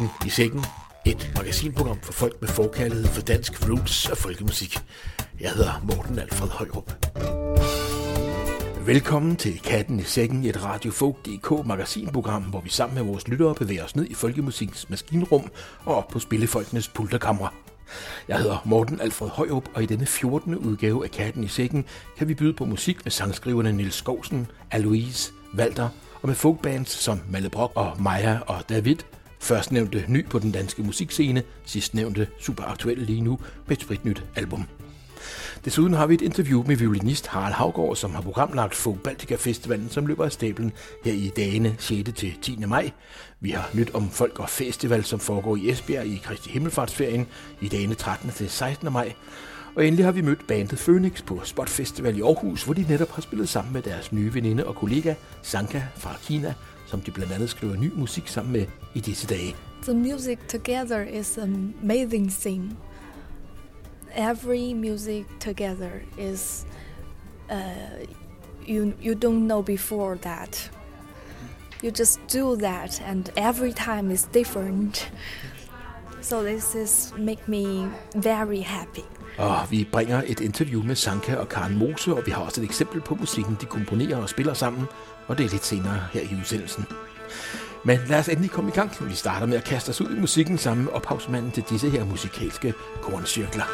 Aften i sækken. Et magasinprogram for folk med forkærlighed for dansk roots og folkemusik. Jeg hedder Morten Alfred Højrup. Velkommen til Katten i Sækken, et radiofolk.dk magasinprogram, hvor vi sammen med vores lyttere bevæger os ned i folkemusikens maskinrum og op på spillefolkenes pulterkamre. Jeg hedder Morten Alfred Højrup, og i denne 14. udgave af Katten i Sækken kan vi byde på musik med sangskriverne Nils Skovsen, Aloise, Walter og med folkbands som Malle Brock og Maja og David. Førstnævnte ny på den danske musikscene, sidstnævnte super aktuel lige nu med et spritnyt album. Desuden har vi et interview med violinist Harald Havgård, som har programlagt Folk Baltica Festivalen, som løber af stablen her i dagene 6. til 10. maj. Vi har nyt om Folk og Festival, som foregår i Esbjerg i Kristi Himmelfartsferien i dagene 13. til 16. maj. Og endelig har vi mødt bandet Phoenix på Spot Festival i Aarhus, hvor de netop har spillet sammen med deres nye veninde og kollega Sanka fra Kina, som de blandt andet skriver ny musik sammen med i disse dage. The music together is an amazing thing. Every music together is uh, you you don't know before that. You just do that, and every time is different. So this is make me very happy. Og vi bringer et interview med Sanka og Karen Mose, og vi har også et eksempel på musikken, de komponerer og spiller sammen, og det er lidt senere her i udsendelsen. Men lad os endelig komme i gang. Vi starter med at kaste os ud i musikken sammen med ophavsmanden til disse her musikalske korncirkler.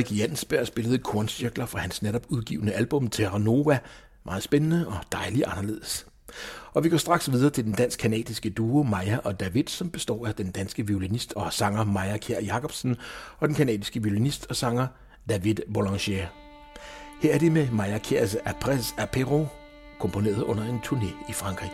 Frederik Jansberg spillede korncirkler fra hans netop udgivende album Terra Nova. Meget spændende og dejligt anderledes. Og vi går straks videre til den dansk-kanadiske duo Maja og David, som består af den danske violinist og sanger Maja Kjær Jacobsen og den kanadiske violinist og sanger David Boulanger. Her er det med Maja Kjærs Après Apéro, komponeret under en turné i Frankrig.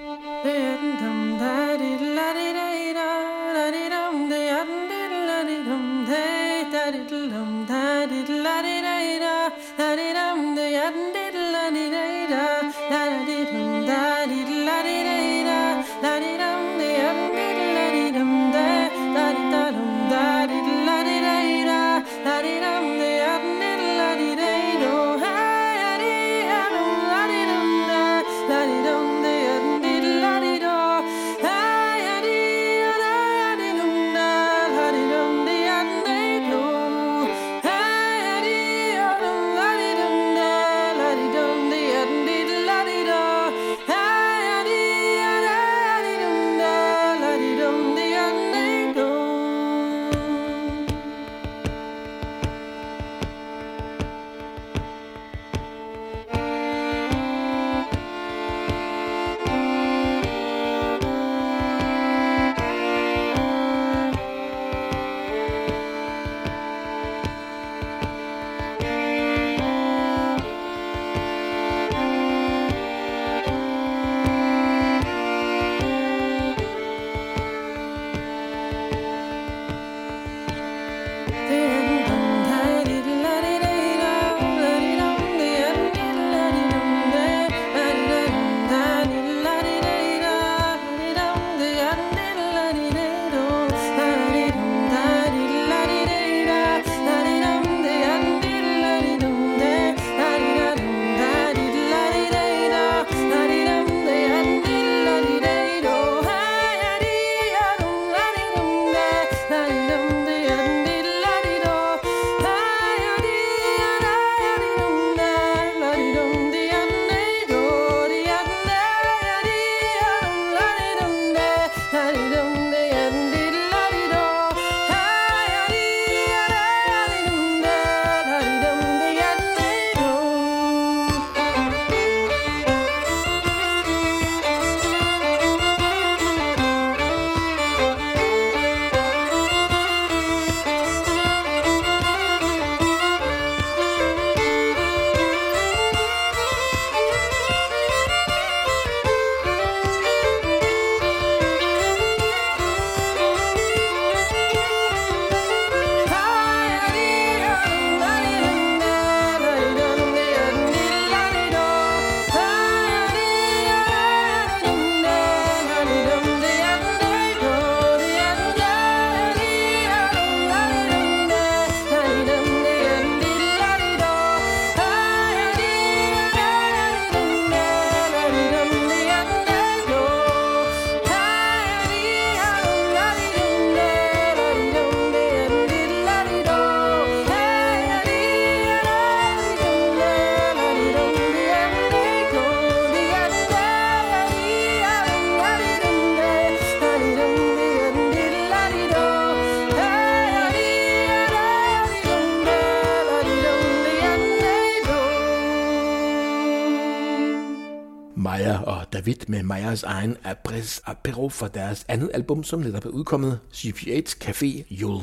Vidt med Meyers egen Apres Apero fra deres andet album, som netop er udkommet, CPH Café Jul.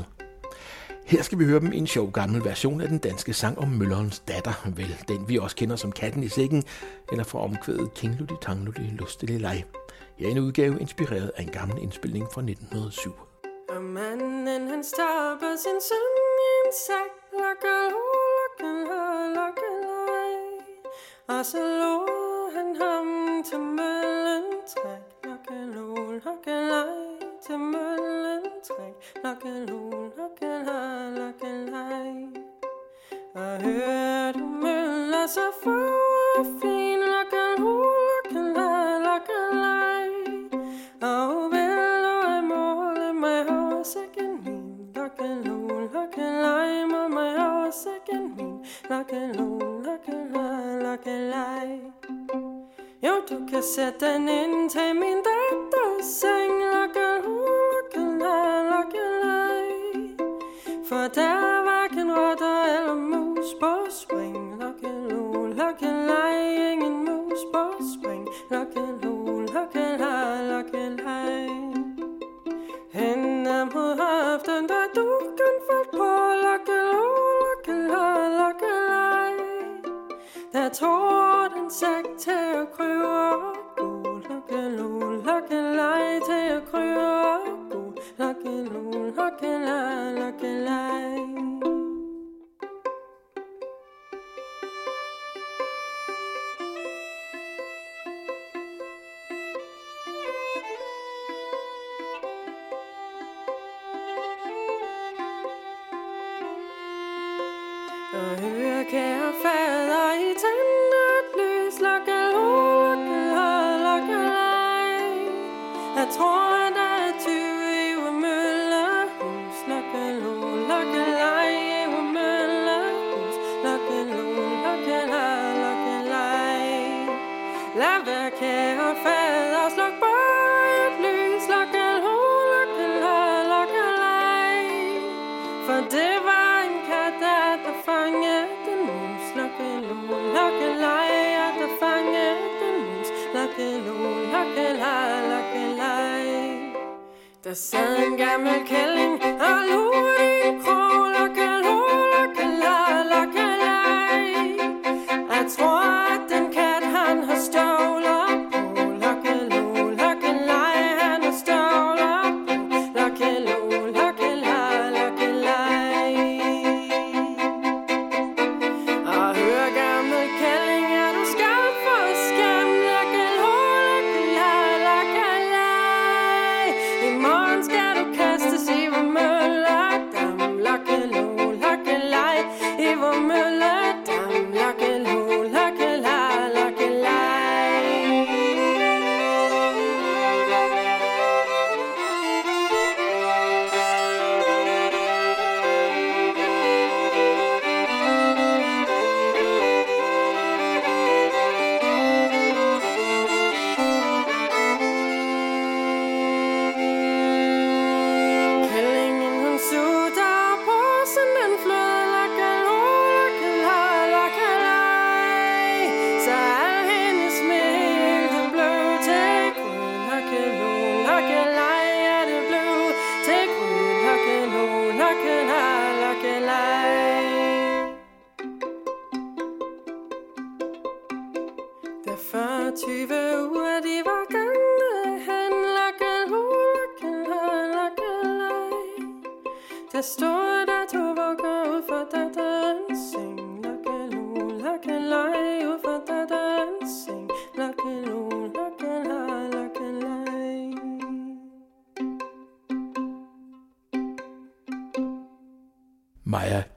Her skal vi høre dem i en sjov gammel version af den danske sang om Møllerens datter, vel den vi også kender som Katten i sækken, eller fra omkvædet King Tangludi Lustelig Leg. Her er en udgave inspireret af en gammel indspilning fra 1907. Og manden han stopper sin søn i en sæk, lukker, lukker, lukker, lukker, og så lover han ham til møllen træk. Lokkelol, lokkelej til møllen træk. Lokkelol, lokkelej, lokkelej Og hør du møller så for og fin Lokkelol, lokkelej, lokkelej Og vel og i måle mig hos igen min Lokkelol, lokkelej må mig hos igen min Lokkelol, lokkelej, lokkelej jo, du kan sætte den ind til min datters seng Lokkelaj, lokkelaj For der er hverken rotter eller mus på spring Lokkelo, lokkelaj, ingen mus på spring Lokkelo, lokkelaj, lokkelaj Hænder mod hoften, der du kan få på Lokkelo, lokkelaj, lokkelaj der tår den sæk til at kryve og gå Lokkelo, lokkelej til at kryve og gå Lokkelo, lokkelej,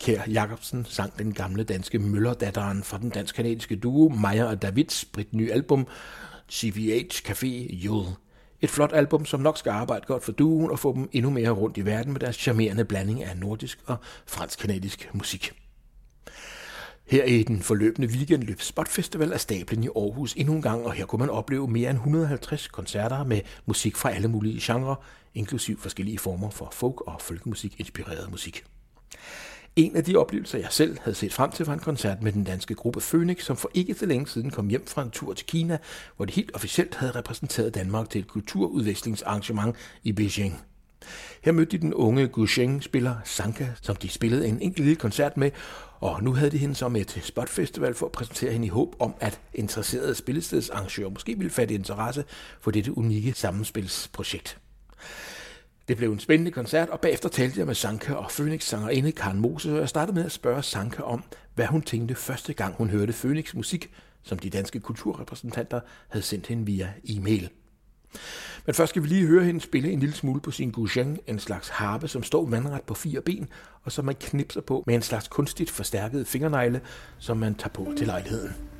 Kær Jacobsen sang den gamle danske Møllerdatteren fra den dansk-kanadiske duo Maja og Davids Brit nye album CVH Café Jule. Et flot album, som nok skal arbejde godt for duen og få dem endnu mere rundt i verden med deres charmerende blanding af nordisk og fransk-kanadisk musik. Her i den forløbende weekend løb Spot Festival af stablen i Aarhus endnu en gang, og her kunne man opleve mere end 150 koncerter med musik fra alle mulige genrer, inklusiv forskellige former for folk- og folkemusik inspireret musik. En af de oplevelser, jeg selv havde set frem til, var en koncert med den danske gruppe Phoenix, som for ikke så længe siden kom hjem fra en tur til Kina, hvor de helt officielt havde repræsenteret Danmark til et kulturudvekslingsarrangement i Beijing. Her mødte de den unge Gusheng-spiller Sanka, som de spillede en enkelt lille koncert med, og nu havde de hende så med til Spot Festival for at præsentere hende i håb om, at interesserede spillestedsarrangører måske ville fatte interesse for dette unikke sammenspilsprojekt. Det blev en spændende koncert, og bagefter talte jeg med Sanka og Phoenix-sangerinde Karen Moses, og jeg startede med at spørge Sanka om, hvad hun tænkte første gang, hun hørte Phoenix musik, som de danske kulturrepræsentanter havde sendt hende via e-mail. Men først skal vi lige høre hende spille en lille smule på sin guzheng, en slags harpe, som står vandret på fire ben, og som man knipser på med en slags kunstigt forstærket fingernegle, som man tager på til lejligheden.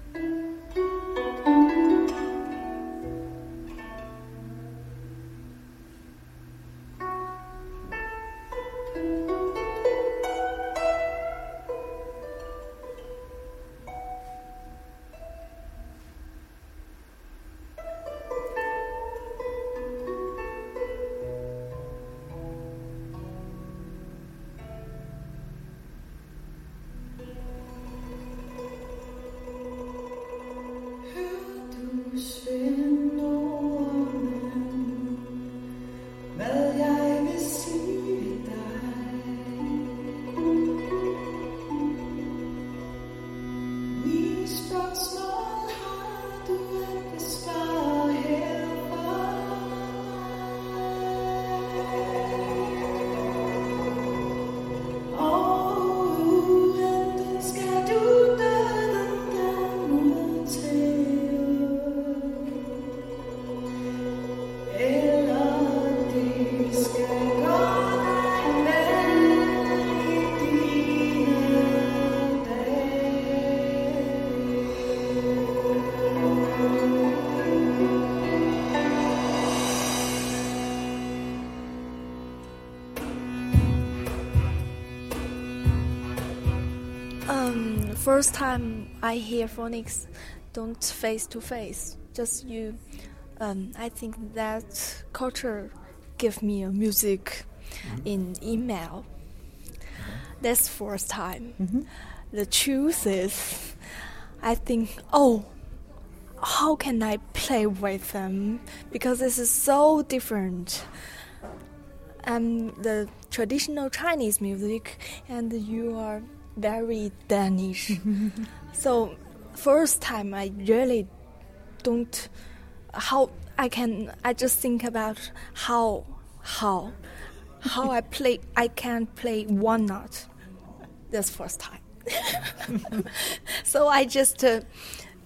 First time I hear phonics, don't face to face. Just you. Um, I think that culture give me a music mm-hmm. in email. Mm-hmm. That's first time. Mm-hmm. The truth is, I think, oh, how can I play with them? Because this is so different. And the traditional Chinese music, and you are very Danish. so, first time I really don't how I can. I just think about how how how I play. I can play one note. this first time. so I just uh,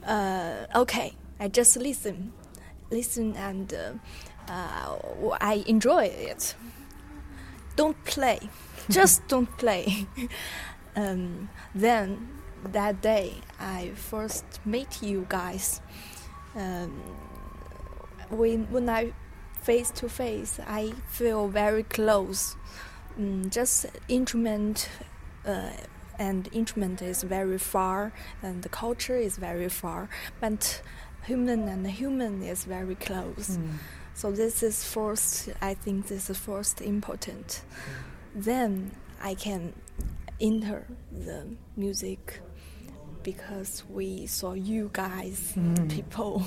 uh, okay. I just listen, listen, and uh, uh, I enjoy it. Don't play, just don't play. Um, then that day I first meet you guys. Um, when when I face to face, I feel very close. Mm, just instrument uh, and instrument is very far, and the culture is very far, but human and human is very close. So this is first. I think this is first important. Then I can enter the music because we saw you guys, people.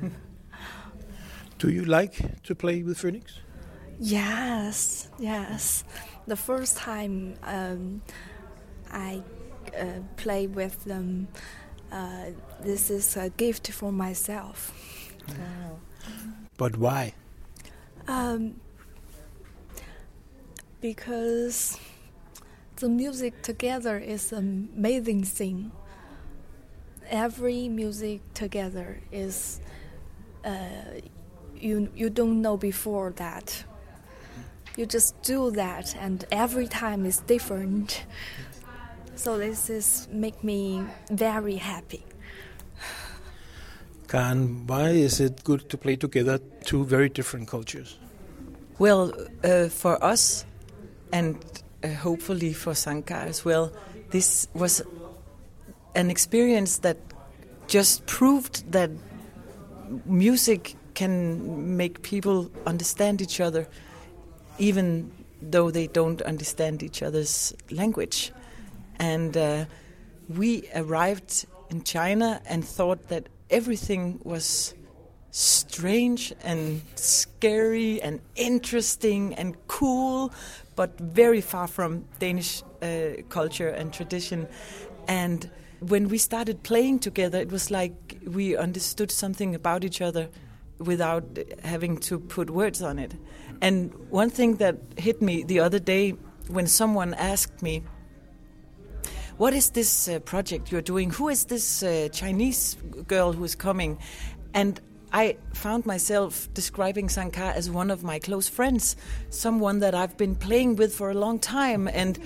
Do you like to play with Phoenix? Yes, yes. The first time um, I uh, play with them, uh, this is a gift for myself. Wow. But why? Um, because the music together is an amazing thing. Every music together is uh, you you don't know before that. You just do that, and every time is different. So this is make me very happy. Karen, why is it good to play together two very different cultures? Well, uh, for us, and uh, hopefully for Sankar as well, this was an experience that just proved that music can make people understand each other, even though they don't understand each other's language. And uh, we arrived in China and thought that everything was strange and scary and interesting and cool, but very far from Danish uh, culture and tradition. And when we started playing together, it was like we understood something about each other without having to put words on it. And one thing that hit me the other day when someone asked me, what is this uh, project you're doing? Who is this uh, Chinese girl who is coming? And I found myself describing Sankar as one of my close friends, someone that I've been playing with for a long time, and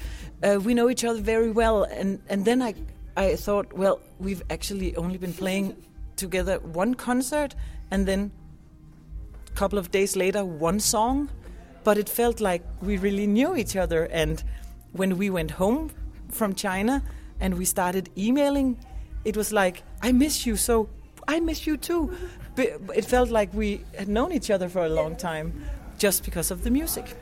uh, we know each other very well. And and then I I thought, well, we've actually only been playing together one concert, and then a couple of days later, one song. But it felt like we really knew each other. And when we went home from China and we started emailing, it was like, I miss you so. I miss you too. It felt like we had known each other for a long time just because of the music.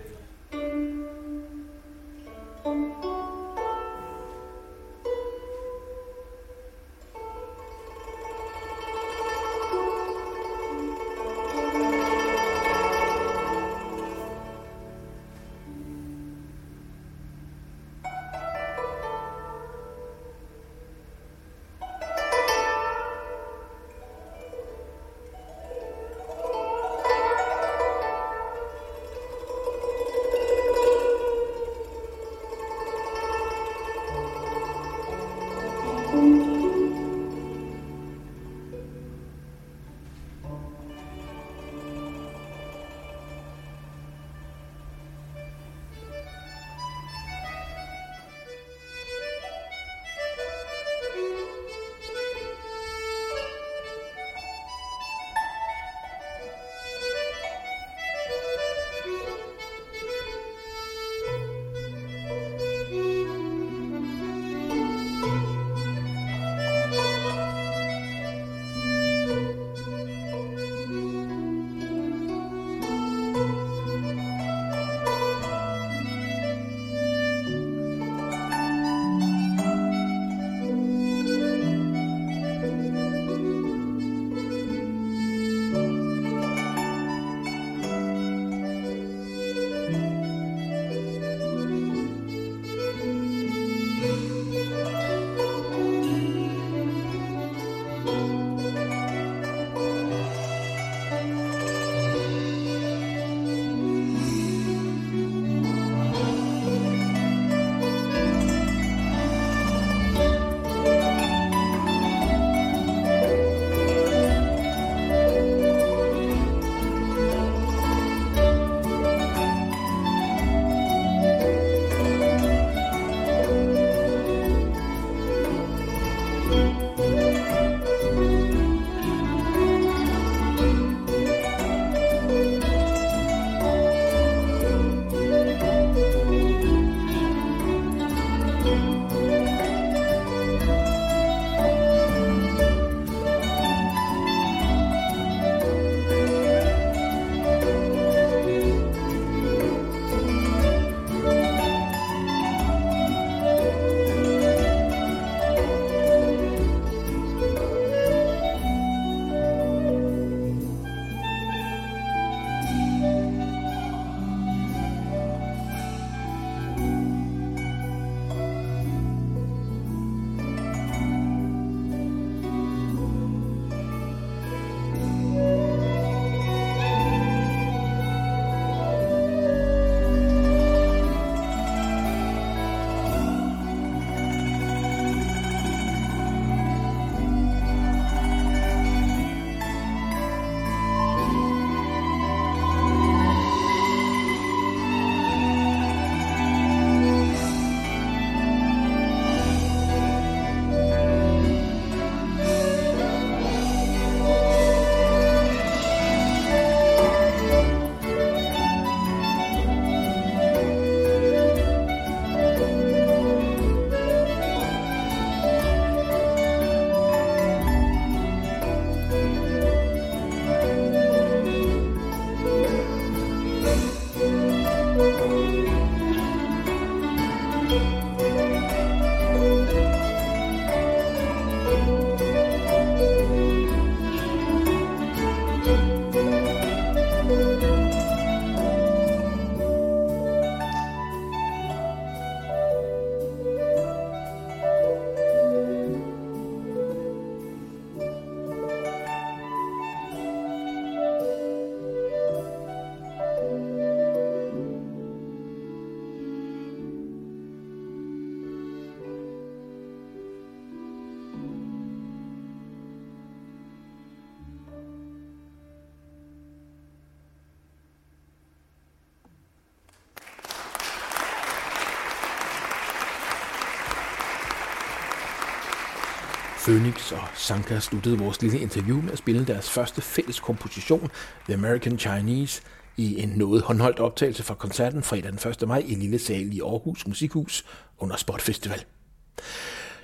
Phoenix og Sanka sluttede vores lille interview med at spille deres første fælles komposition, The American Chinese, i en noget håndholdt optagelse fra koncerten fredag den 1. maj i Lille Sal i Aarhus Musikhus under Spot Festival.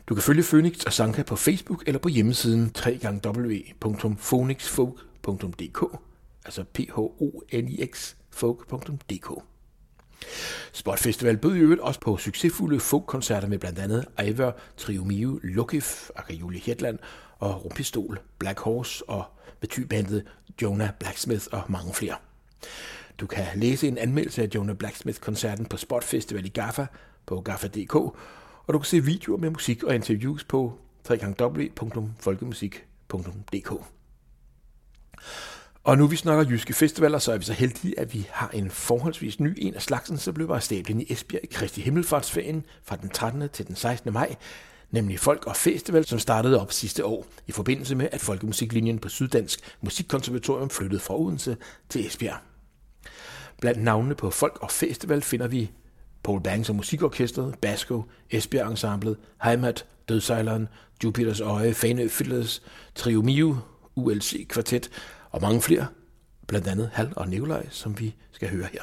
Du kan følge Phoenix og Sanka på Facebook eller på hjemmesiden www.phoenixfolk.dk altså p h o n i x folk.dk. Spot Festival bød i øvrigt også på succesfulde folkkoncerter med blandt andet Iver, Triumio, Lukif, Akajuli Hetland og Rumpistol, Black Horse og betybandet Jonah Blacksmith og mange flere. Du kan læse en anmeldelse af Jonah Blacksmith-koncerten på Spot Festival i Gaffa på gaffa.dk, og du kan se videoer med musik og interviews på www.folkemusik.dk. Og nu vi snakker jyske festivaler, så er vi så heldige, at vi har en forholdsvis ny en af slagsen, som løber af stablen i Esbjerg i Kristi Himmelfartsferien fra den 13. til den 16. maj, nemlig Folk og Festival, som startede op sidste år i forbindelse med, at Folkemusiklinjen på Syddansk Musikkonservatorium flyttede fra Odense til Esbjerg. Blandt navnene på Folk og Festival finder vi Paul Banks og Musikorkestret, Basco, Esbjerg Ensemblet, Heimat, Dødsejleren, Jupiters Øje, Fanø Fiddlers, Trio Mio, ULC Kvartet og mange flere, blandt andet Hal og Nikolaj, som vi skal høre her.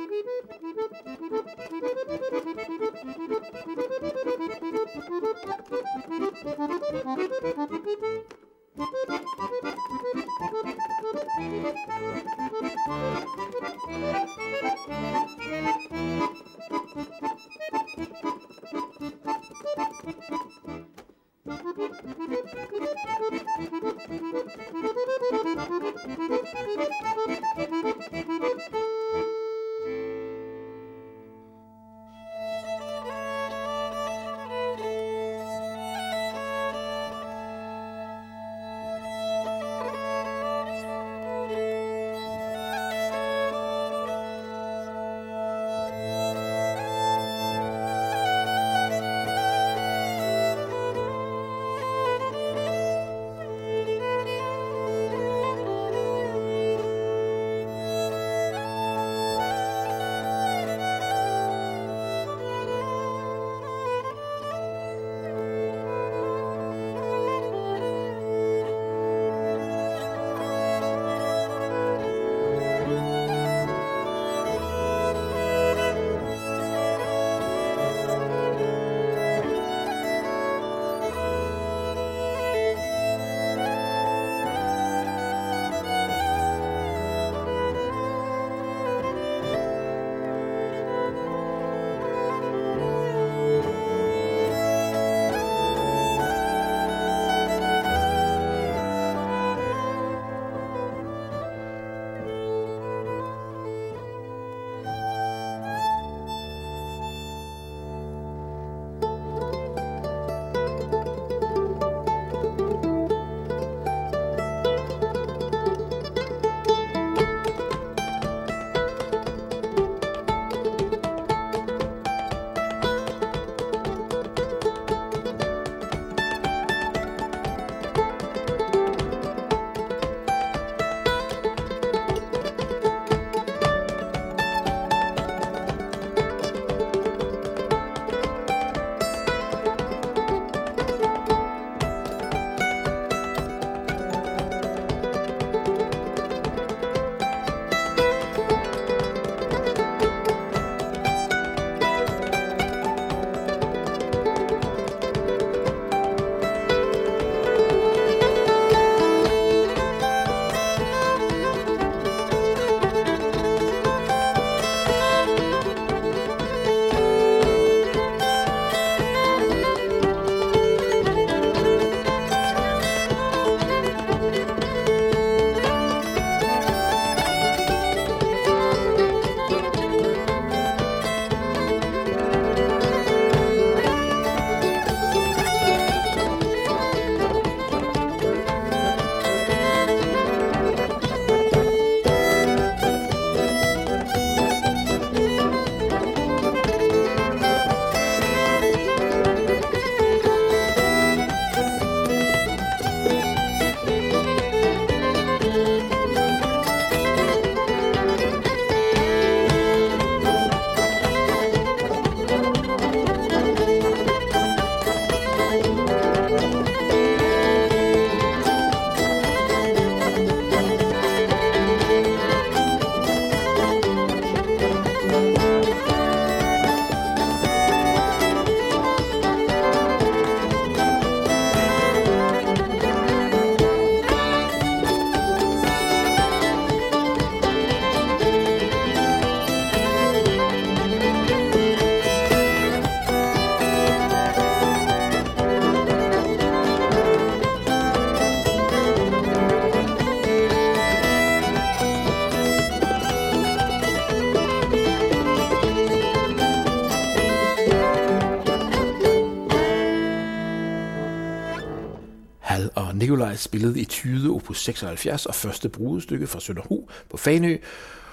Nikolaj spillede i Tyde opus 76 og første brudestykke fra Sønderhu på Fanø,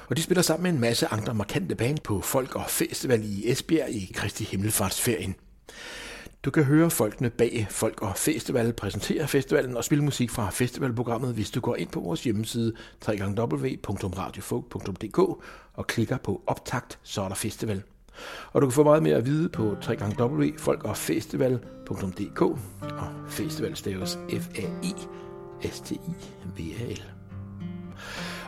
og de spiller sammen med en masse andre markante band på Folk og Festival i Esbjerg i Kristi Himmelfartsferien. Du kan høre folkene bag Folk og Festival præsentere festivalen og spille musik fra festivalprogrammet, hvis du går ind på vores hjemmeside www.radiofolk.dk og klikker på optakt, så er der festival. Og du kan få meget mere at vide på www.folkogfestival.dk og festival staves F-A-I-S-T-I-V-A-L.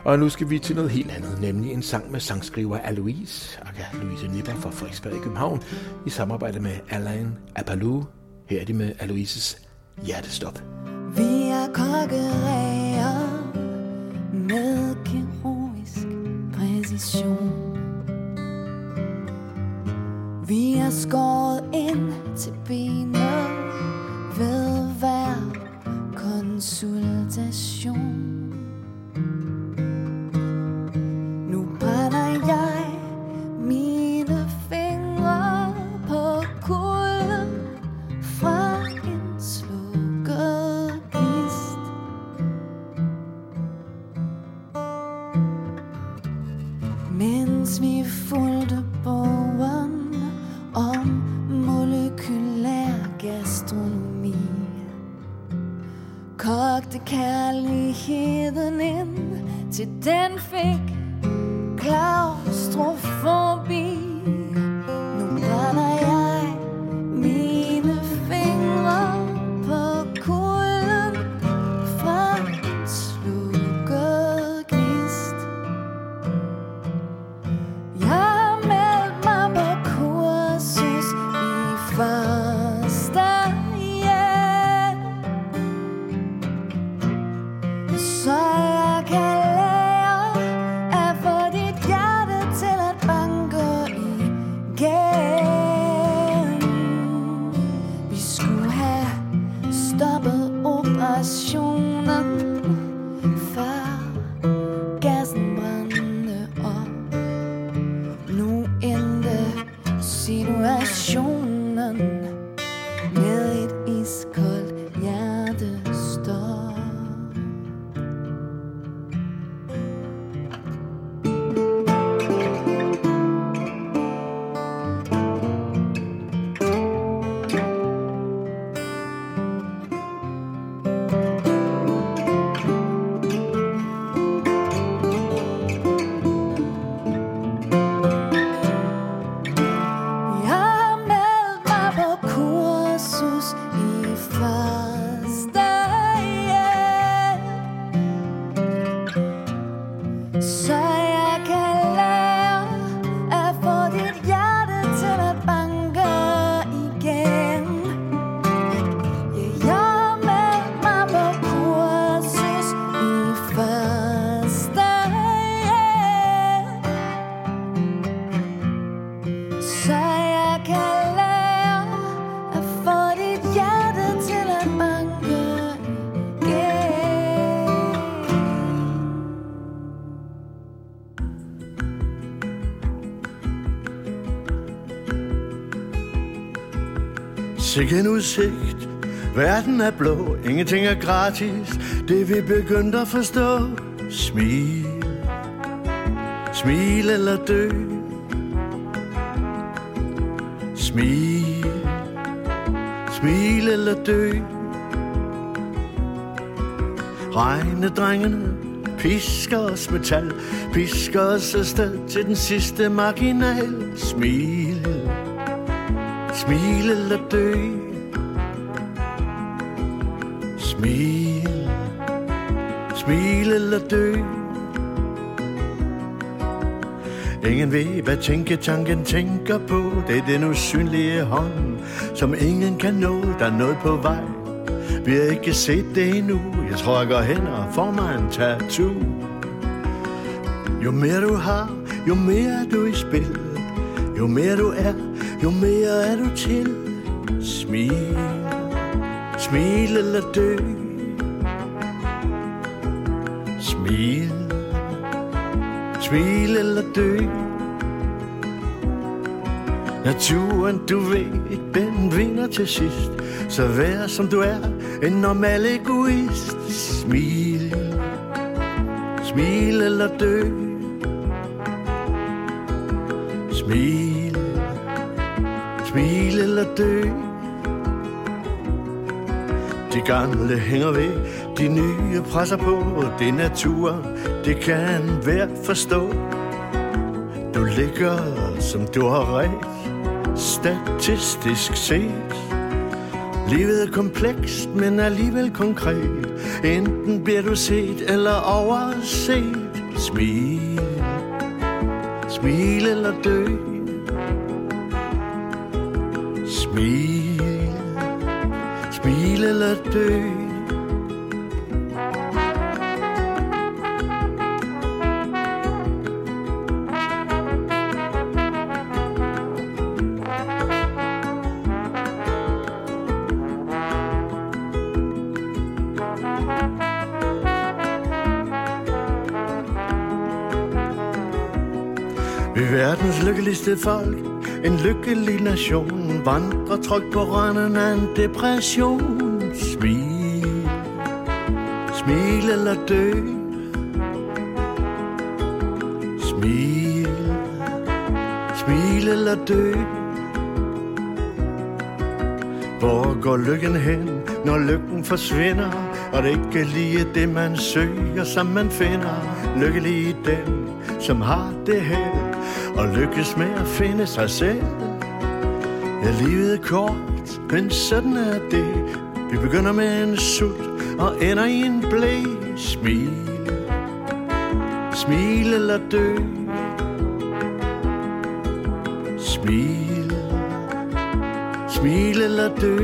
Og nu skal vi til noget helt andet, nemlig en sang med sangskriver Aloise, Aka Louise Nipper fra Frederiksberg i København, i samarbejde med Alain Apalou. Her er det med Aloises Hjertestop. Vi er kokkeræer med kirurgisk præcision. Vi er skåret ind til benet ved hver konsultation. Nu brænder jeg bragte kærligheden ind, til den fik klaustrofobi. Sikken udsigt, verden er blå, ingenting er gratis, det vi begyndt at forstå. Smil, smil eller dø. Smil, smil eller dø. Regnedrengene pisker os metal, pisker os afsted til den sidste marginal. Smil, Smil eller dø? Smil. Smil eller dø? Ingen ved, hvad tænketanken tænker på. Det er den usynlige hånd Som ingen kan nå. Der er noget på vej. Vi har ikke set det endnu. Jeg tror, jeg går hen og får mig en tattoo. Jo mere du har, jo mere er du i spil. Jo mere du er, jo mere er du til. Smil, smil eller dø. Smil, smil eller dø. Naturen, du ved, den vinder til sidst. Så vær som du er, en normal egoist. Smil, smil eller dø. Smil, smil eller dø. De gamle hænger ved, de nye presser på. Det er natur, det kan hver forstå. Du ligger, som du har ret, statistisk set. Livet er komplekst, men alligevel konkret. Enten bliver du set eller overset. Smil, smil eller dø. Smil, smil eller dø. Vi er verdens lykkeligste folk, en lykkelig nation, vandrer trygt på randen af en depression. Smil, smil eller dø. Smil, smil eller dø. Hvor går lykken hen, når lykken forsvinder? Og det ikke lige det, man søger, som man finder. Lykkelig den, som har det her og lykkes med at finde sig selv. Ja, livet er kort, men sådan er det. Vi begynder med en sut og ender i en blæ. Smil, smil eller dø. Smil, smil eller dø.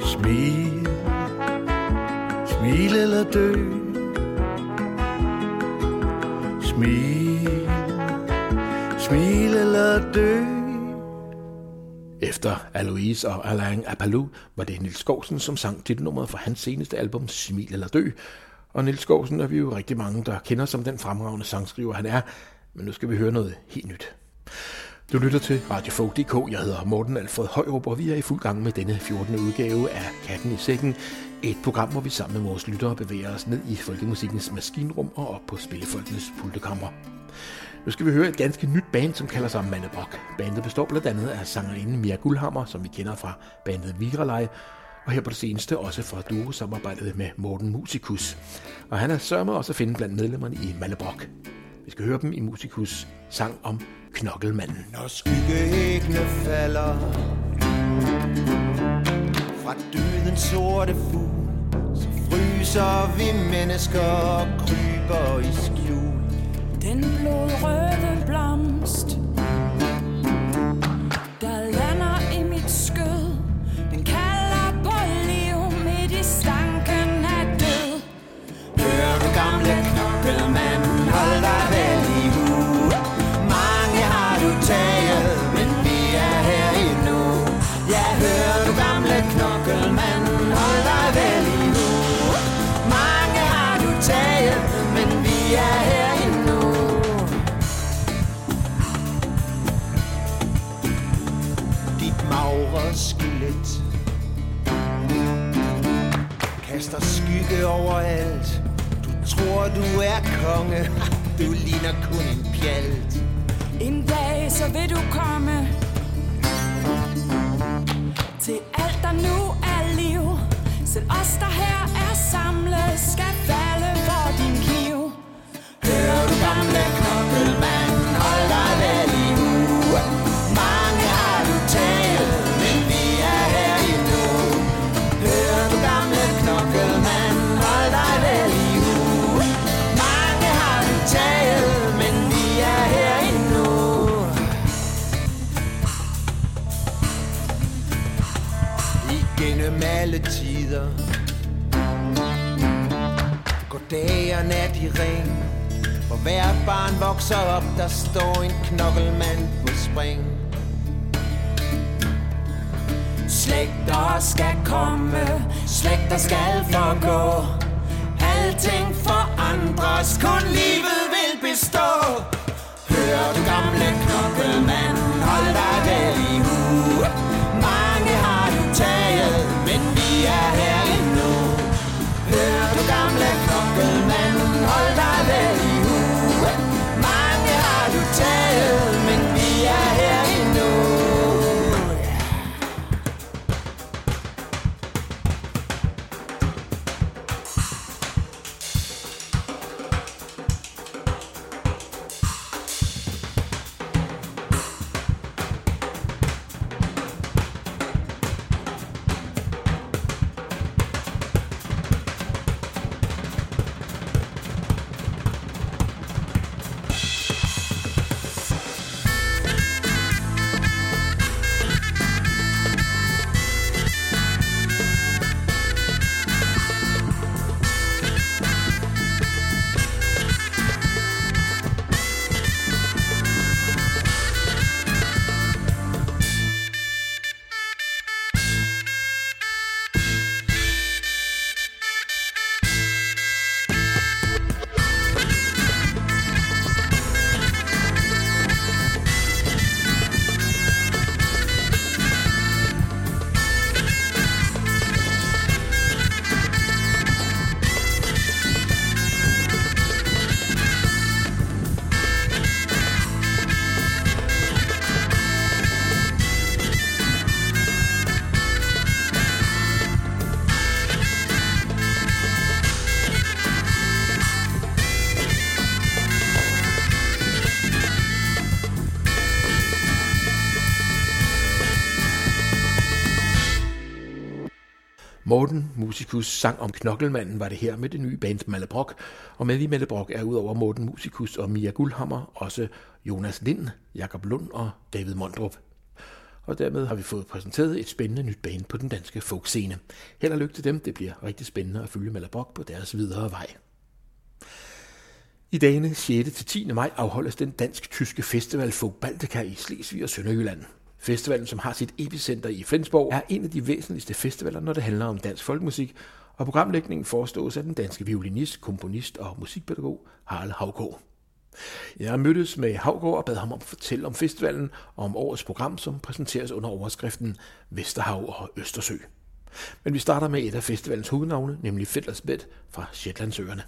Smil, smil eller dø. Efter Aloise og Alain Apalou var det Nils Skovsen, som sang titelnummeret fra hans seneste album Smil eller Dø. Og Nils Skovsen er vi jo rigtig mange, der kender som den fremragende sangskriver, han er. Men nu skal vi høre noget helt nyt. Du lytter til Radiofolk.dk. Jeg hedder Morten Alfred Højrup, og vi er i fuld gang med denne 14. udgave af Katten i Sækken. Et program, hvor vi sammen med vores lyttere bevæger os ned i folkemusikkens maskinrum og op på spillefolkenes pultekammer. Nu skal vi høre et ganske nyt band, som kalder sig Mandebok. Bandet består blandt andet af sangerinden Mia Guldhammer, som vi kender fra bandet Vigralej, og her på det seneste også fra duo-samarbejdet med Morten Musikus. Og han er sørme også at finde blandt medlemmerne i Mallebrok. Vi skal høre dem i Musikus sang om Knokkelmanden. Når skyggeæggene falder Fra dødens sorte fugl Så fryser vi mennesker og kryber i skjul den blodrøde blomst Der lander i mit skød. Den kalder på liv midt i stanken af død. Du gamle knokkelmand, hold dig væk? Overalt. Du tror du er konge. Du ligner kun en pjalt. En dag så vil du komme Til alt der nu er liv. Selv os der her er samlet Skal falde for din kniv. Hører du gamle knokkelmand alle tider. Går dag og nat i ring. Hvor hver barn vokser op Der står en knokkelmand på spring. Slægter skal komme Slægter skal forgå. Alting forandres Musikus sang om knokkelmanden var det her med det nye band Mallebrok, og med i Mallebrok er udover Morten Musikus og Mia Guldhammer også Jonas Lind, Jakob Lund og David Mondrup. Og dermed har vi fået præsenteret et spændende nyt band på den danske folkscene. Held og lykke til dem, det bliver rigtig spændende at følge Mallebrok på deres videre vej. I dagene 6. til 10. maj afholdes den dansk-tyske festival Folk Baltica i Slesvig og Sønderjylland. Festivalen, som har sit epicenter i Flensborg, er en af de væsentligste festivaler, når det handler om dansk folkemusik, og programlægningen forestås af den danske violinist, komponist og musikpædagog Harald Havgård. Jeg mødtes med Havgård og bad ham om at fortælle om festivalen og om årets program, som præsenteres under overskriften Vesterhav og Østersø. Men vi starter med et af festivalens hovednavne, nemlig Fiddlers Bed fra Shetlandsøerne.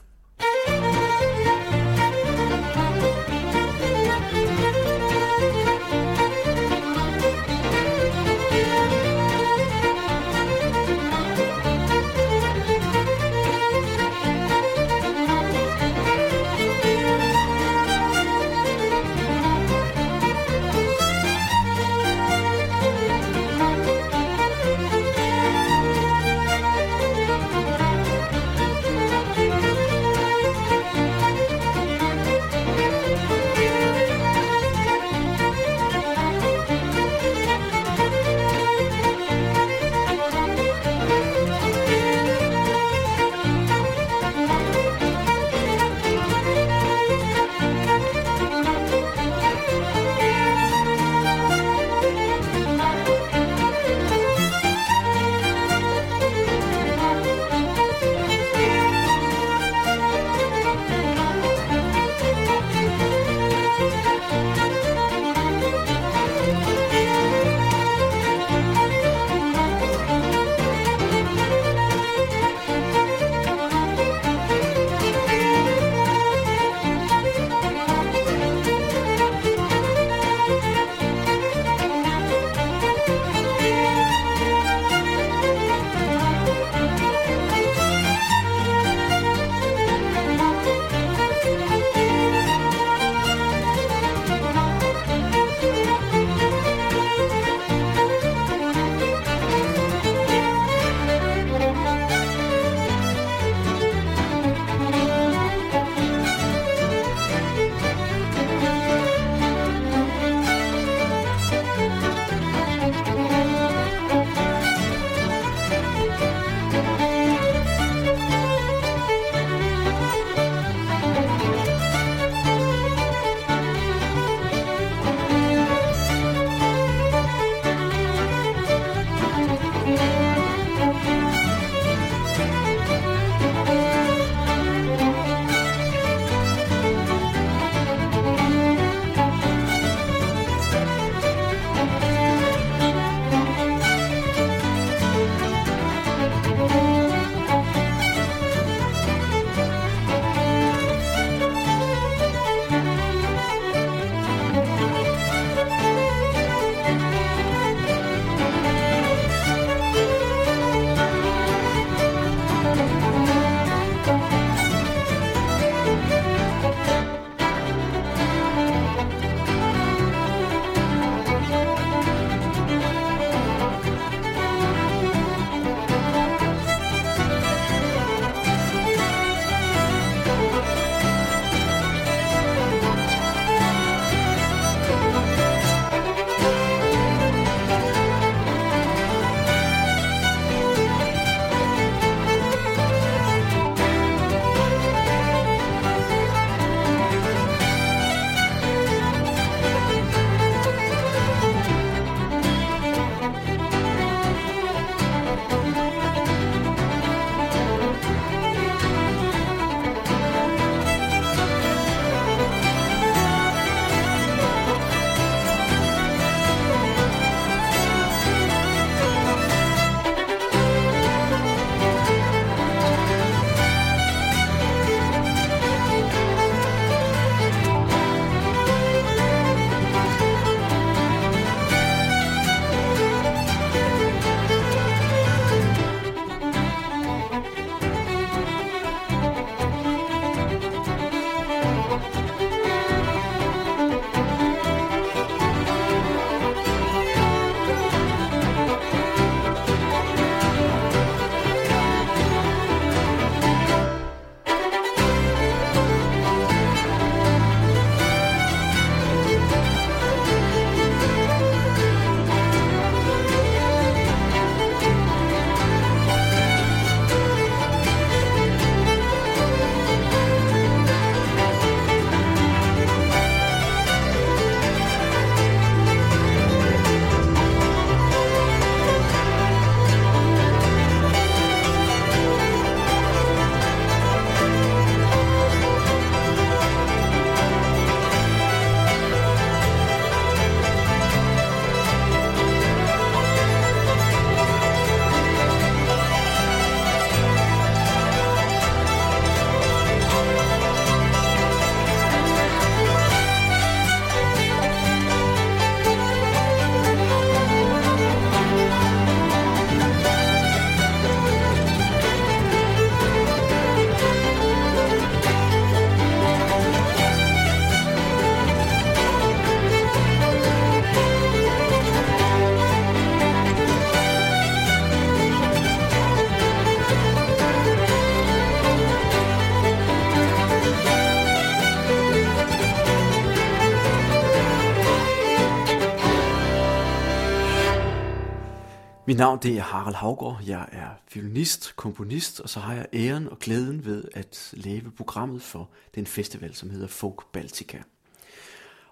Mit navn det er Harald Havgård. Jeg er violinist, komponist, og så har jeg æren og glæden ved at lave programmet for den festival, som hedder Folk Baltica.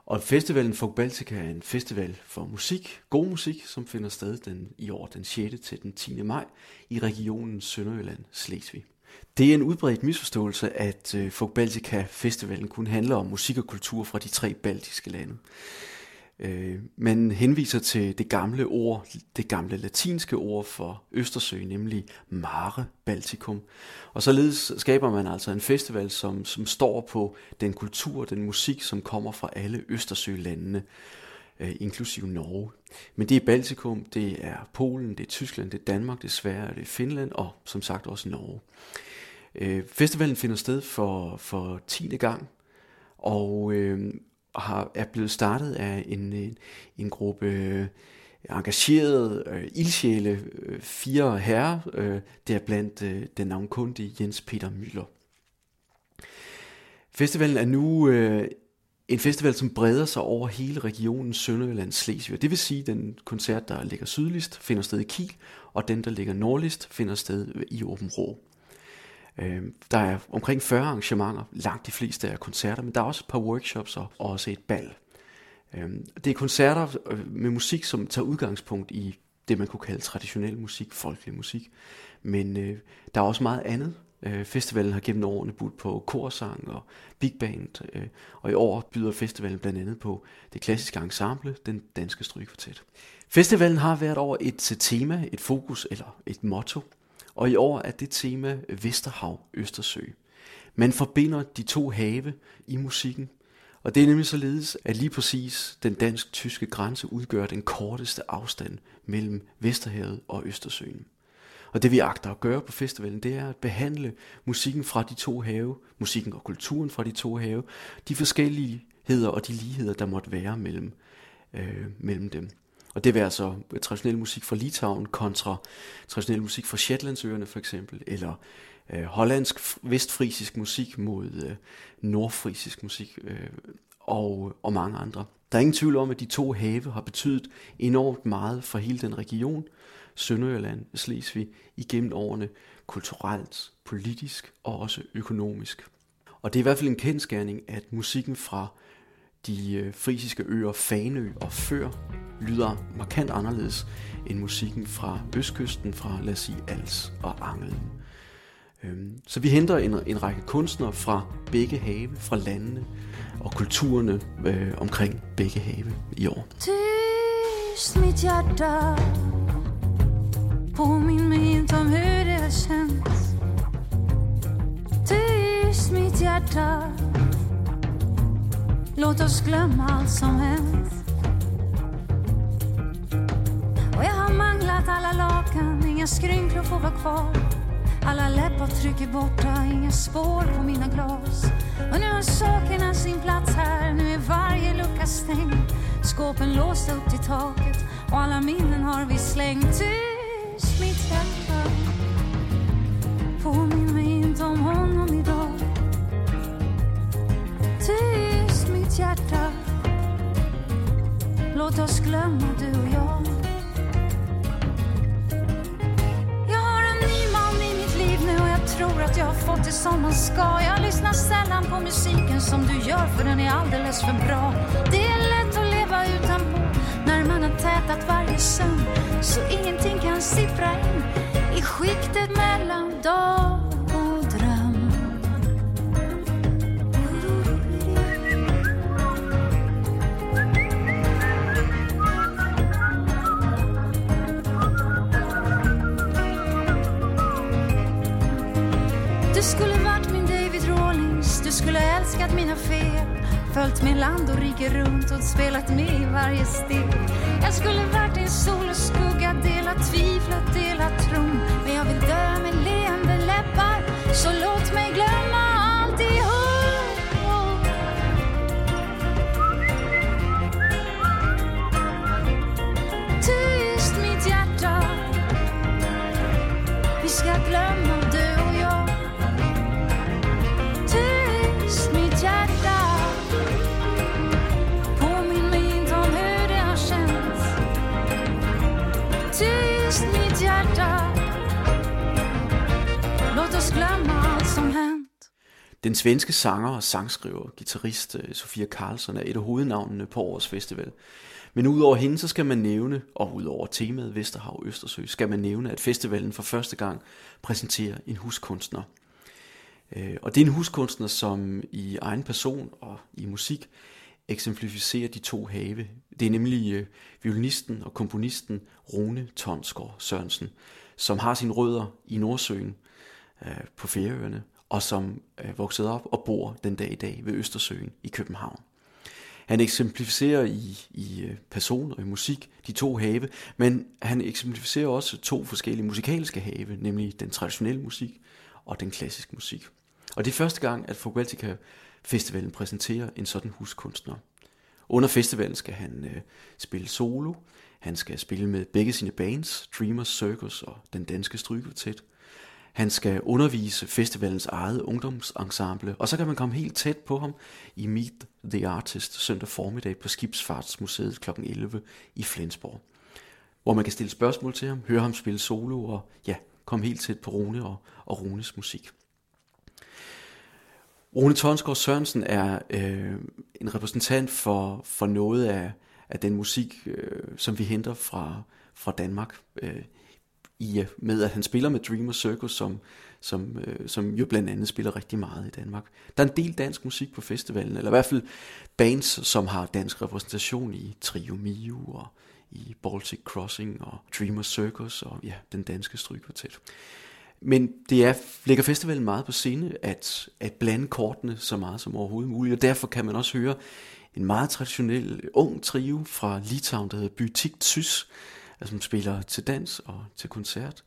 Og festivalen Folk Baltica er en festival for musik, god musik, som finder sted den, i år den 6. til den 10. maj i regionen Sønderjylland, Slesvig. Det er en udbredt misforståelse, at øh, Folk Baltica Festivalen kun handler om musik og kultur fra de tre baltiske lande. Øh, man henviser til det gamle ord, det gamle latinske ord for Østersø, nemlig Mare Balticum. Og således skaber man altså en festival, som, som står på den kultur, den musik, som kommer fra alle Østersølandene, øh, inklusive Norge. Men det er Baltikum, det er Polen, det er Tyskland, det er Danmark, det er Sverige, det er Finland og som sagt også Norge. Øh, festivalen finder sted for, for 10. gang, og øh, har, er blevet startet af en, en, en gruppe øh, engagerede øh, ildsjæle, øh, fire herrer, øh, der blandt øh, den navnkundige Jens Peter Møller. Festivalen er nu øh, en festival, som breder sig over hele regionen Sønderjylland Slesvig. Det vil sige, at den koncert, der ligger sydligst, finder sted i Kiel, og den, der ligger nordligst, finder sted i Åben Rå. Øh, der er omkring 40 arrangementer, langt de fleste er koncerter, men der er også et par workshops og også et bal. Øh, det er koncerter øh, med musik, som tager udgangspunkt i det, man kunne kalde traditionel musik, folkelig musik. Men øh, der er også meget andet. Øh, festivalen har gennem årene budt på korsang og big band, øh, og i år byder festivalen blandt andet på det klassiske ensemble, den danske strygekvartet. Festivalen har hvert år et tema, et fokus eller et motto, og i år er det tema Vesterhav Østersø. Man forbinder de to have i musikken, og det er nemlig således, at lige præcis den dansk-tyske grænse udgør den korteste afstand mellem Vesterhavet og Østersøen. Og det vi agter at gøre på festivalen, det er at behandle musikken fra de to have, musikken og kulturen fra de to have, de forskelligheder og de ligheder, der måtte være mellem, øh, mellem dem. Og det vil altså traditionel musik fra Litauen kontra traditionel musik fra Shetlandsøerne for eksempel, eller øh, hollandsk vestfrisisk musik mod øh, nordfrisisk musik øh, og, og mange andre. Der er ingen tvivl om, at de to have har betydet enormt meget for hele den region, Sønderjylland, Slesvig, igennem årene, kulturelt, politisk og også økonomisk. Og det er i hvert fald en kendskærning, at musikken fra de øh, frisiske øer Fanø og Før lyder markant anderledes end musikken fra østkysten, fra lad os sige Als og Angelen. Øhm, så vi henter en, en række kunstnere fra begge have, fra landene og kulturerne øh, omkring begge have i år. Tyst mit hjerte Påminn mig inte om hur det har Tyst mitt Låt oss glömma allt som hänt. Och jag har manglat alla lakan Inga skrynklor får vara kvar. Alla läppavtryck är borta Inga spår på mina glas. Och nu har sakerna sin plats här Nu är varje lucka stängd. Skåpen låsta upp till taket Och alla minnen har vi slängt. Tyst mitt hjärta. På min mitt hjärta Låt oss glömma du och jag. Jag har en ny man i mitt liv nu och jag tror att jag har fått det som man ska. Jag lyssnar sällan på musiken som du gör för den är alldeles för bra. Det är lätt att leva utanpå när man har tätat varje sömn Så ingenting kan sippra in i skiktet mellan dag Följt med land och rike runt och spelat med i varje steg. Jag skulle varit din sol och skugga Delat tvivlet, delat tron. Men jag vill dö med leende läppar Så låt mig glömma Den svenske sanger og sangskriver, gitarrist øh, Sofia Karlsson er et af hovednavnene på årets festival. Men udover hende, så skal man nævne, og udover temaet Vesterhav Østersø, skal man nævne, at festivalen for første gang præsenterer en huskunstner. Øh, og det er en huskunstner, som i egen person og i musik eksemplificerer de to have. Det er nemlig øh, violinisten og komponisten Rune Tonsgaard Sørensen, som har sine rødder i Nordsøen på Færøerne, og som øh, voksede op og bor den dag i dag ved Østersøen i København. Han eksemplificerer i, i øh, person og i musik de to have, men han eksemplificerer også to forskellige musikalske have, nemlig den traditionelle musik og den klassiske musik. Og det er første gang, at Fogueltica Festivalen præsenterer en sådan huskunstner. Under festivalen skal han øh, spille solo, han skal spille med begge sine bands, Dreamers Circus og den danske strygekvartet. Han skal undervise festivalens eget ungdomsensemble, og så kan man komme helt tæt på ham i Meet the Artist søndag formiddag på Skibsfartsmuseet kl. 11 i Flensborg. Hvor man kan stille spørgsmål til ham, høre ham spille solo og ja, komme helt tæt på Rune og, og Runes musik. Rune Tonsgaard Sørensen er øh, en repræsentant for, for noget af, af den musik, øh, som vi henter fra, fra Danmark. Øh, i, øh, med at han spiller med Dreamer Circus, som, som, øh, som jo blandt andet spiller rigtig meget i Danmark. Der er en del dansk musik på festivalen, eller i hvert fald bands, som har dansk repræsentation i Trio Mio og i Baltic Crossing og Dreamer Circus og ja, den danske strygkvartet. Men det er, lægger festivalen meget på scene at, at blande kortene så meget som overhovedet muligt, og derfor kan man også høre en meget traditionel ung trio fra Litauen, der hedder Bytik Tys, altså som spiller til dans og til koncert.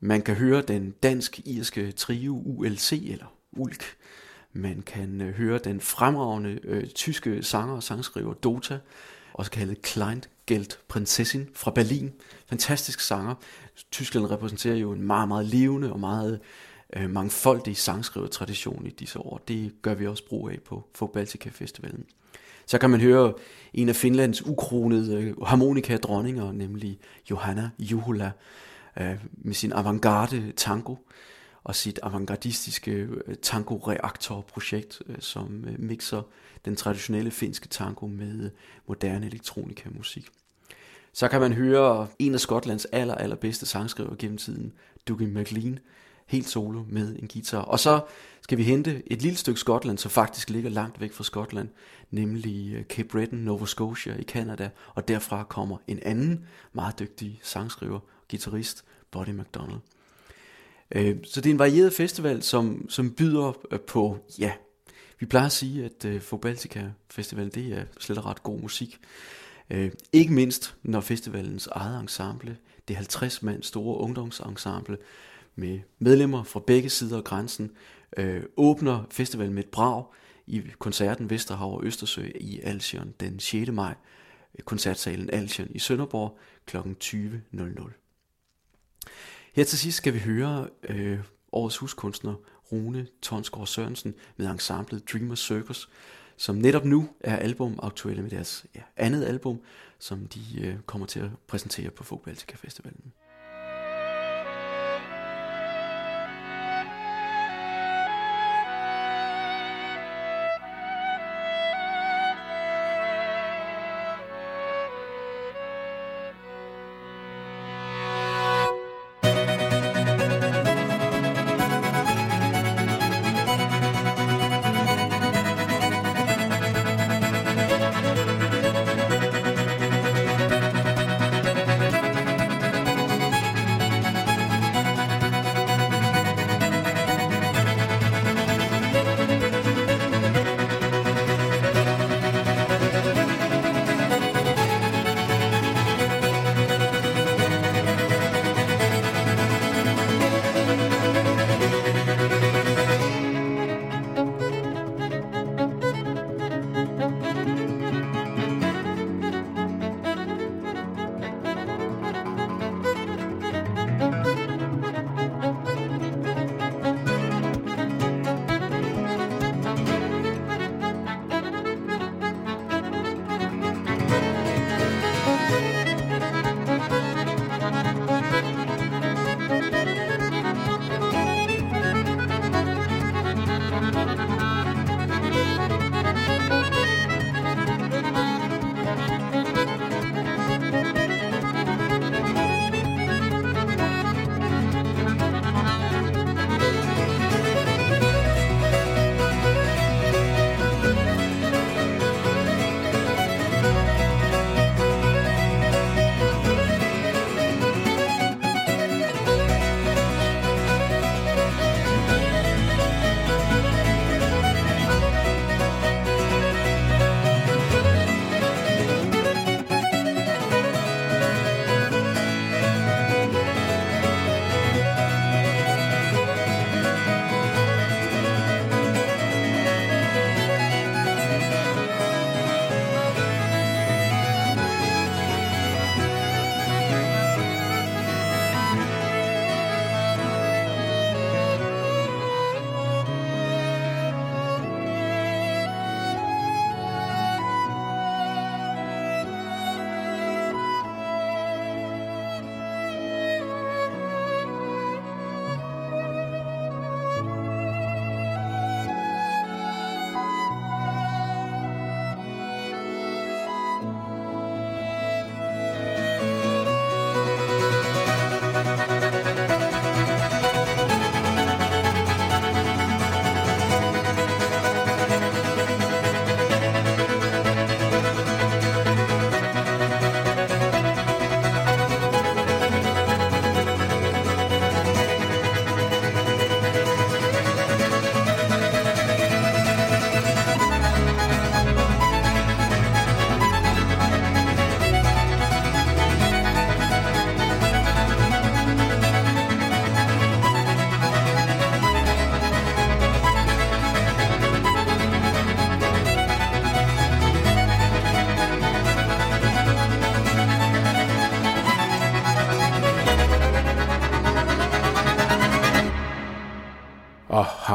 Man kan høre den dansk-irske trio ULC, eller ULK. Man kan øh, høre den fremragende øh, tyske sanger og sangskriver Dota, også kaldet Kleingeld Prinsessen fra Berlin. Fantastisk sanger. Tyskland repræsenterer jo en meget, meget levende og meget øh, mangfoldig sangskrivertradition i disse år. Det gør vi også brug af på Folk Baltica Festivalen. Så kan man høre en af Finlands ukronede harmonikadronninger, harmonika-dronninger, nemlig Johanna Juhola, øh, med sin avantgarde tango og sit avantgardistiske øh, tango-reaktor-projekt, som mixer den traditionelle finske tango med moderne elektronikamusik. Så kan man høre en af Skotlands aller, allerbedste sangskriver gennem tiden, Dougie McLean, helt solo med en guitar. Og så skal vi hente et lille stykke Skotland, som faktisk ligger langt væk fra Skotland, nemlig øh, Cape Breton, Nova Scotia i Canada, og derfra kommer en anden meget dygtig sangskriver, guitarist, Buddy McDonald. Øh, så det er en varieret festival, som, som byder øh, på, ja, vi plejer at sige, at Fobaltica Festival, det er slet og ret god musik. Ikke mindst, når festivalens eget ensemble, det 50 mand store ungdomsensemble, med medlemmer fra begge sider af grænsen, øh, åbner festivalen med et brag i koncerten Vesterhav og Østersø i Alsion den 6. maj, koncertsalen Alsion i Sønderborg kl. 20.00. Her til sidst skal vi høre øh, årets huskunstner Rune Tonsgaard Sørensen med ensemblet Dreamer Circus, som netop nu er album aktuelle med deres ja, andet album, som de øh, kommer til at præsentere på Folkbaltica Festivalen.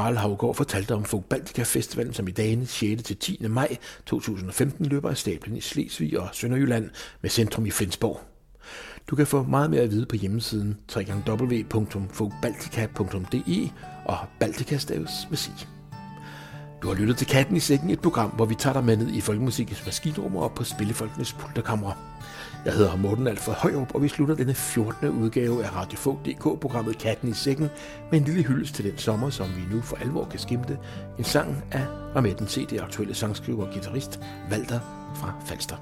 Karl Havgård fortalte om Folk Baltica Festivalen, som i dagene 6. til 10. maj 2015 løber af stablen i Slesvig og Sønderjylland med centrum i Flensborg. Du kan få meget mere at vide på hjemmesiden www.folkbaltica.de og Baltica staves med sig. Du har lyttet til Katten i Sækken, et program, hvor vi tager dig med ned i folkemusikkens maskinrum og på Spillefolkenes pulterkamre. Jeg hedder Morten Alfred Højrup, og vi slutter denne 14. udgave af Radio Folk.dk-programmet Katten i Sækken med en lille hyldest til den sommer, som vi nu for alvor kan skimte. En sang af og med den CD aktuelle sangskriver og guitarist Walter fra Falster.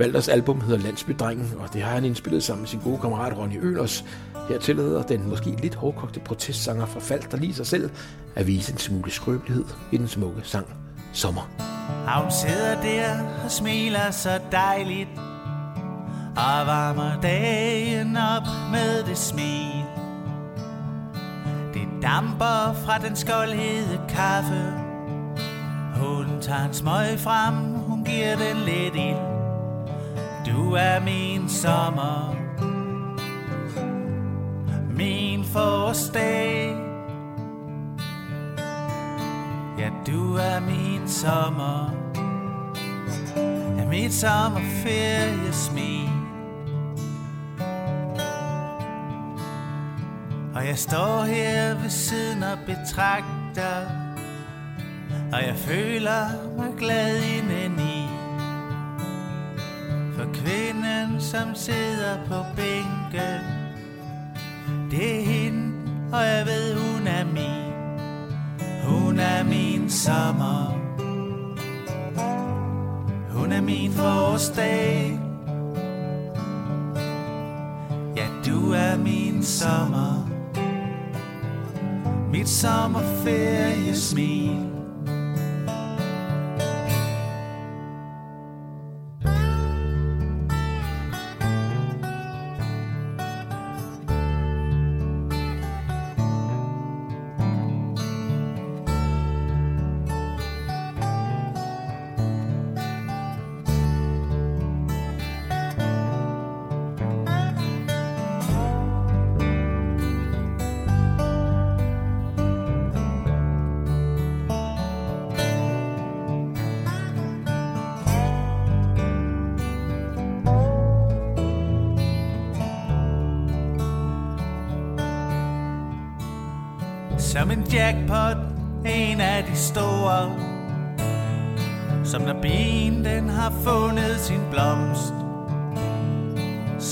Walters album hedder Landsbydrengen, og det har han indspillet sammen med sin gode kammerat Ronny Ølers. Her tillader den måske lidt hårdkogte protestsanger fra Falster lige sig selv at vise en smule skrøbelighed i den smukke sang Sommer. Hun sidder der og smiler så dejligt og varmer dagen op med det smil. Det damper fra den skoldhede kaffe. Hun tager en smøg frem, hun giver den lidt ild. Du er min sommer. Min forårsdag. Ja, du er min sommer. Er mit sommerferiesmil. Og jeg står her ved siden og betragter Og jeg føler mig glad indeni. For kvinden, som sidder på bænken Det er hende, og jeg ved, hun er min. Hun er min sommer. Hun er min forårsdag. Ja, du er min sommer. Mit sommerferiesmil Som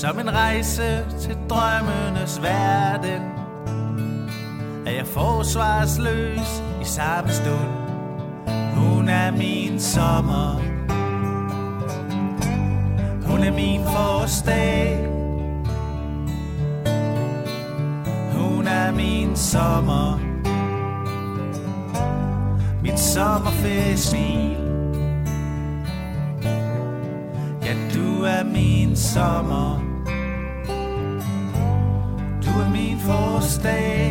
Som en rejse til drømmenes verden Er jeg forsvarsløs i samme stund. Hun er min sommer. Hun er min forårsdag. Hun er min sommer. Mit sommerferiesmil Ja, du er min sommer. Du er min forårsdag